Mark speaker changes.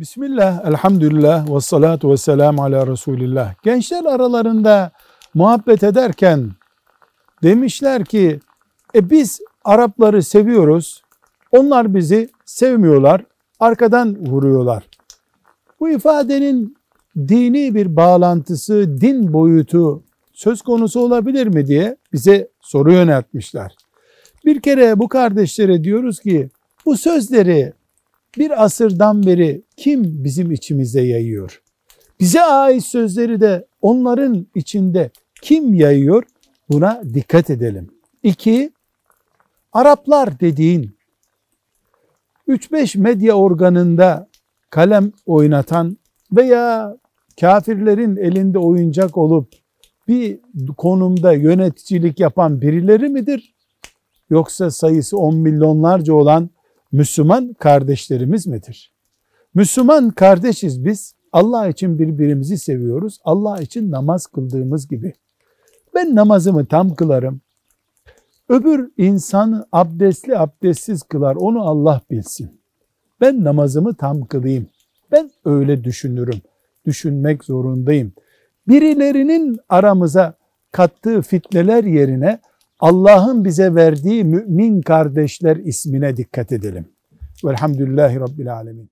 Speaker 1: Bismillah, elhamdülillah ve salatu ve selamu ala Resulillah. Gençler aralarında muhabbet ederken demişler ki e biz Arapları seviyoruz, onlar bizi sevmiyorlar, arkadan vuruyorlar. Bu ifadenin dini bir bağlantısı, din boyutu söz konusu olabilir mi diye bize soru yöneltmişler. Bir kere bu kardeşlere diyoruz ki bu sözleri bir asırdan beri kim bizim içimize yayıyor? Bize ait sözleri de onların içinde kim yayıyor? Buna dikkat edelim. İki, Araplar dediğin 3-5 medya organında kalem oynatan veya kafirlerin elinde oyuncak olup bir konumda yöneticilik yapan birileri midir? Yoksa sayısı 10 milyonlarca olan Müslüman kardeşlerimiz midir? Müslüman kardeşiz biz. Allah için birbirimizi seviyoruz. Allah için namaz kıldığımız gibi. Ben namazımı tam kılarım. Öbür insanı abdestli abdestsiz kılar. Onu Allah bilsin. Ben namazımı tam kılayım. Ben öyle düşünürüm. Düşünmek zorundayım. Birilerinin aramıza kattığı fitneler yerine Allah'ın bize verdiği mümin kardeşler ismine dikkat edelim. Velhamdülillahi Rabbil Alemin.